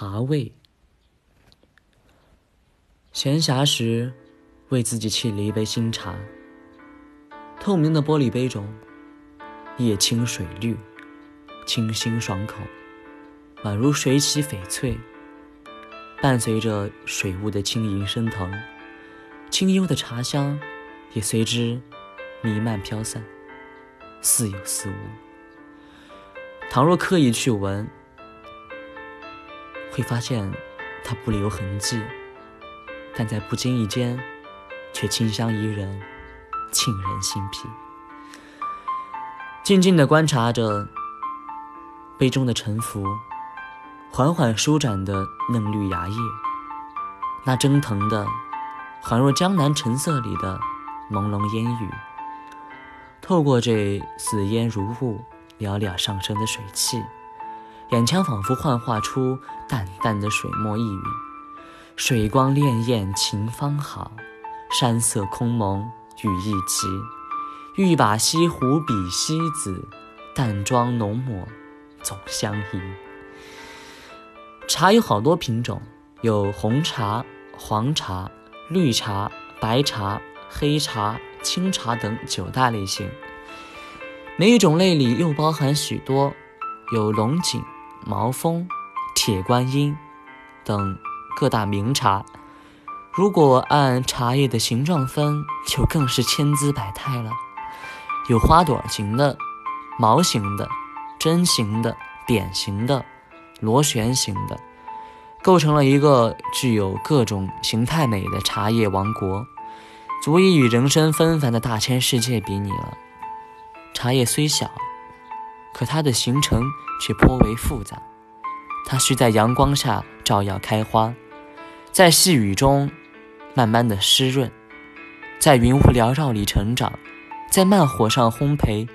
茶味。闲暇时，为自己沏了一杯新茶。透明的玻璃杯中，叶青水绿，清新爽口，宛如水洗翡翠。伴随着水雾的轻盈升腾，清幽的茶香也随之弥漫飘散，似有似无。倘若刻意去闻，会发现它不留痕迹。但在不经意间，却清香怡人，沁人心脾。静静地观察着杯中的沉浮，缓缓舒展的嫩绿芽叶，那蒸腾的，恍若江南橙色里的朦胧烟雨。透过这似烟如雾、袅袅上升的水汽，眼前仿佛幻化出淡淡的水墨意韵。水光潋滟晴方好，山色空蒙雨亦奇。欲把西湖比西子，淡妆浓抹总相宜。茶有好多品种，有红茶、黄茶、绿茶、白茶、黑茶、青茶等九大类型。每一种类里又包含许多，有龙井、毛峰、铁观音等。各大名茶，如果按茶叶的形状分，就更是千姿百态了。有花朵型的、毛形的、针形的、扁形的、螺旋形的，构成了一个具有各种形态美的茶叶王国，足以与人生纷繁的大千世界比拟了。茶叶虽小，可它的形成却颇为复杂。它需在阳光下照耀开花，在细雨中慢慢的湿润，在云雾缭绕里成长，在慢火上烘焙，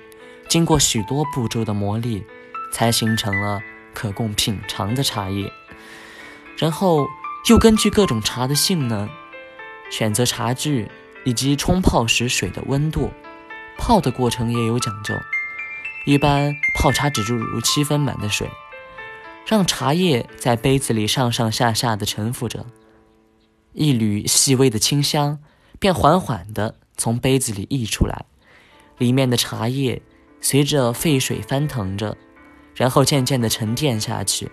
经过许多步骤的磨砺，才形成了可供品尝的茶叶。然后又根据各种茶的性能，选择茶具以及冲泡时水的温度，泡的过程也有讲究。一般泡茶只注入七分满的水。让茶叶在杯子里上上下下的沉浮着，一缕细微的清香便缓缓地从杯子里溢出来，里面的茶叶随着沸水翻腾着，然后渐渐地沉淀下去。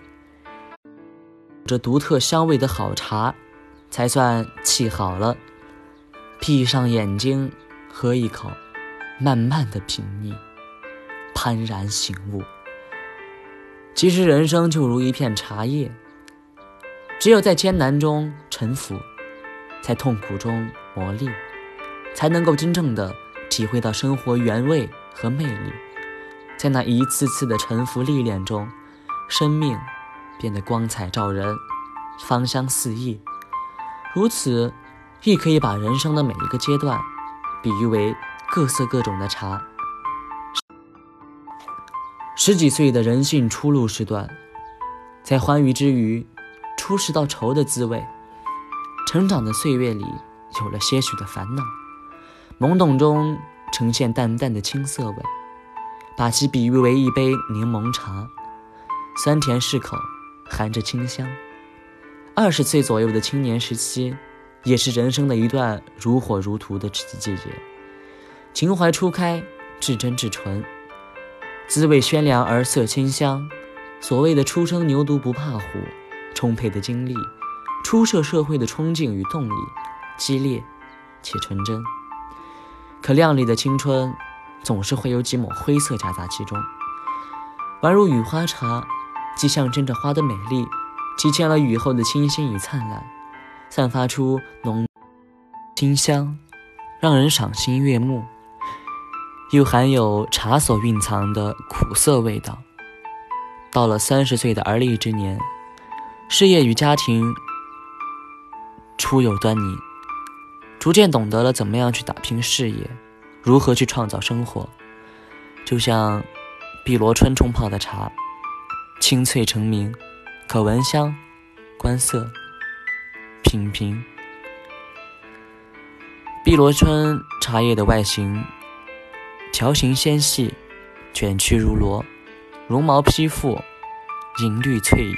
这独特香味的好茶，才算沏好了。闭上眼睛，喝一口，慢慢的品腻，幡然醒悟。其实人生就如一片茶叶，只有在艰难中沉浮，在痛苦中磨砺，才能够真正的体会到生活原味和魅力。在那一次次的沉浮历练中，生命变得光彩照人，芳香四溢。如此，亦可以把人生的每一个阶段比喻为各色各种的茶。十几岁的人性初露时段，在欢愉之余，初识到愁的滋味；成长的岁月里，有了些许的烦恼。懵懂中呈现淡淡的青涩味，把其比喻为一杯柠檬茶，酸甜适口，含着清香。二十岁左右的青年时期，也是人生的一段如火如荼的季节，情怀初开，至真至纯。滋味鲜凉而色清香，所谓的初生牛犊不怕虎，充沛的精力，初涉社会的冲劲与动力，激烈且纯真。可亮丽的青春，总是会有几抹灰色夹杂其中。宛如雨花茶，既象征着花的美丽，体现了雨后的清新与灿烂，散发出浓清香，让人赏心悦目。又含有茶所蕴藏的苦涩味道。到了三十岁的而立之年，事业与家庭初有端倪，逐渐懂得了怎么样去打拼事业，如何去创造生活。就像碧螺春冲泡的茶，清脆澄明，可闻香、观色、品评。碧螺春茶叶的外形。条形纤细，卷曲如螺，绒毛披覆，银绿翠羽，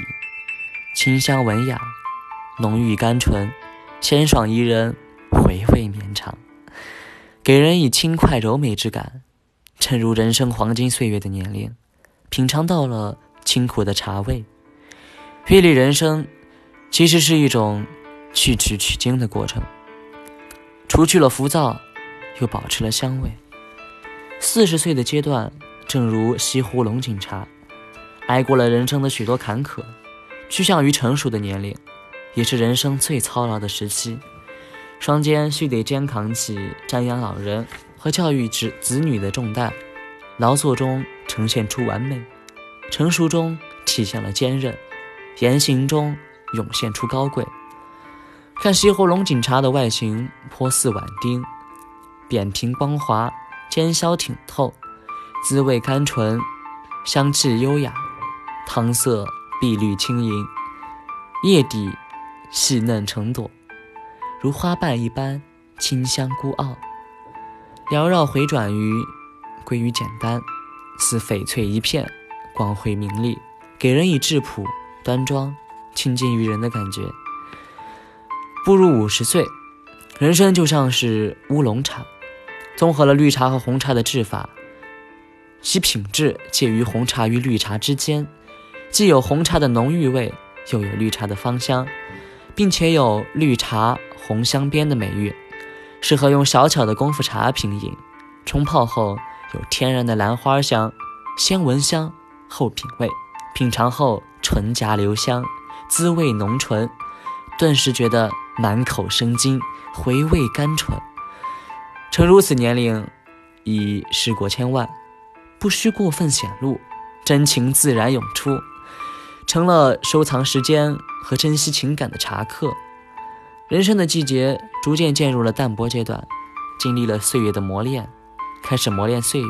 清香文雅，浓郁甘醇，鲜爽宜人，回味绵长，给人以轻快柔美之感。正如人生黄金岁月的年龄，品尝到了清苦的茶味，阅历人生，其实是一种去取取经的过程。除去了浮躁，又保持了香味。四十岁的阶段，正如西湖龙井茶，挨过了人生的许多坎坷，趋向于成熟的年龄，也是人生最操劳的时期。双肩须得肩扛起赡养老人。和教育子子女的重担，劳作中呈现出完美，成熟中体现了坚韧，言行中涌现出高贵。看西湖龙井茶的外形颇似碗丁，扁平光滑，尖削挺透，滋味甘醇，香气优雅，汤色碧绿轻盈，叶底细嫩成朵，如花瓣一般清香孤傲。缭绕回转于，归于简单，似翡翠一片，光辉明丽，给人以质朴、端庄、亲近于人的感觉。步入五十岁，人生就像是乌龙茶，综合了绿茶和红茶的制法，其品质介于红茶与绿茶之间，既有红茶的浓郁味，又有绿茶的芳香，并且有绿茶红镶边的美誉。适合用小巧的功夫茶品饮，冲泡后有天然的兰花香，先闻香后品味，品尝后唇颊留香，滋味浓醇，顿时觉得满口生津，回味甘醇。趁如此年龄，已事过千万，不需过分显露，真情自然涌出，成了收藏时间和珍惜情感的茶客。人生的季节逐渐进入了淡泊阶段，经历了岁月的磨练，开始磨练岁月。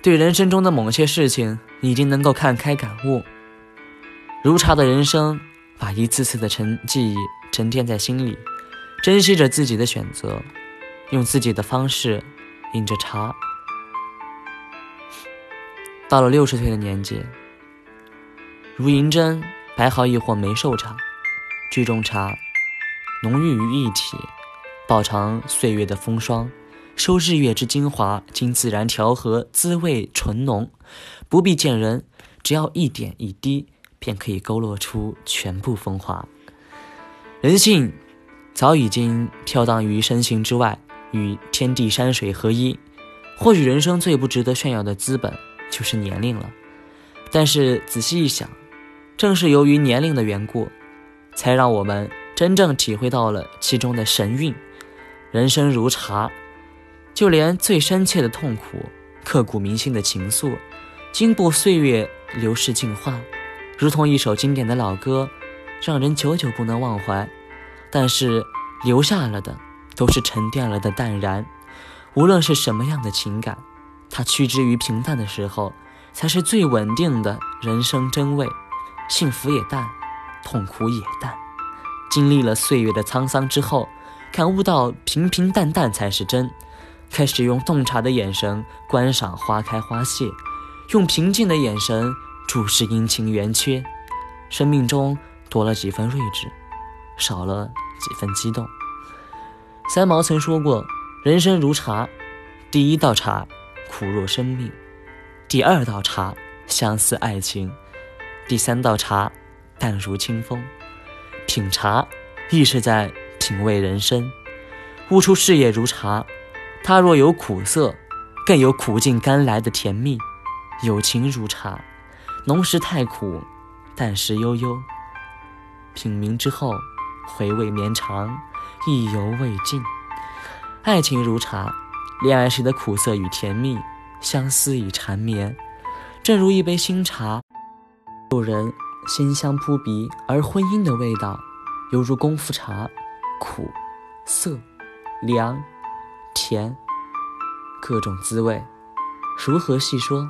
对人生中的某些事情，已经能够看开感悟。如茶的人生，把一次次的沉记忆沉淀在心里，珍惜着自己的选择，用自己的方式饮着茶。到了六十岁的年纪，如银针。摆好一伙梅寿茶，聚中茶，浓郁于一体，饱尝岁月的风霜，收日月之精华，经自然调和，滋味醇浓。不必见人，只要一点一滴，便可以勾勒出全部风华。人性早已经飘荡于身形之外，与天地山水合一。或许人生最不值得炫耀的资本就是年龄了，但是仔细一想。正是由于年龄的缘故，才让我们真正体会到了其中的神韵。人生如茶，就连最深切的痛苦、刻骨铭心的情愫，经过岁月流逝净化，如同一首经典的老歌，让人久久不能忘怀。但是留下了的，都是沉淀了的淡然。无论是什么样的情感，它趋之于平淡的时候，才是最稳定的人生真味。幸福也淡，痛苦也淡。经历了岁月的沧桑之后，感悟到平平淡淡才是真。开始用洞察的眼神观赏花开花谢，用平静的眼神注视阴晴圆缺。生命中多了几分睿智，少了几分激动。三毛曾说过：“人生如茶，第一道茶苦若生命，第二道茶相似爱情。”第三道茶，淡如清风。品茶，亦是在品味人生。悟出事业如茶，它若有苦涩，更有苦尽甘来的甜蜜。友情如茶，浓时太苦，淡时悠悠。品茗之后，回味绵长，意犹未尽。爱情如茶，恋爱时的苦涩与甜蜜，相思与缠绵，正如一杯新茶。有人馨香扑鼻，而婚姻的味道犹如功夫茶，苦、涩、凉、甜，各种滋味，如何细说？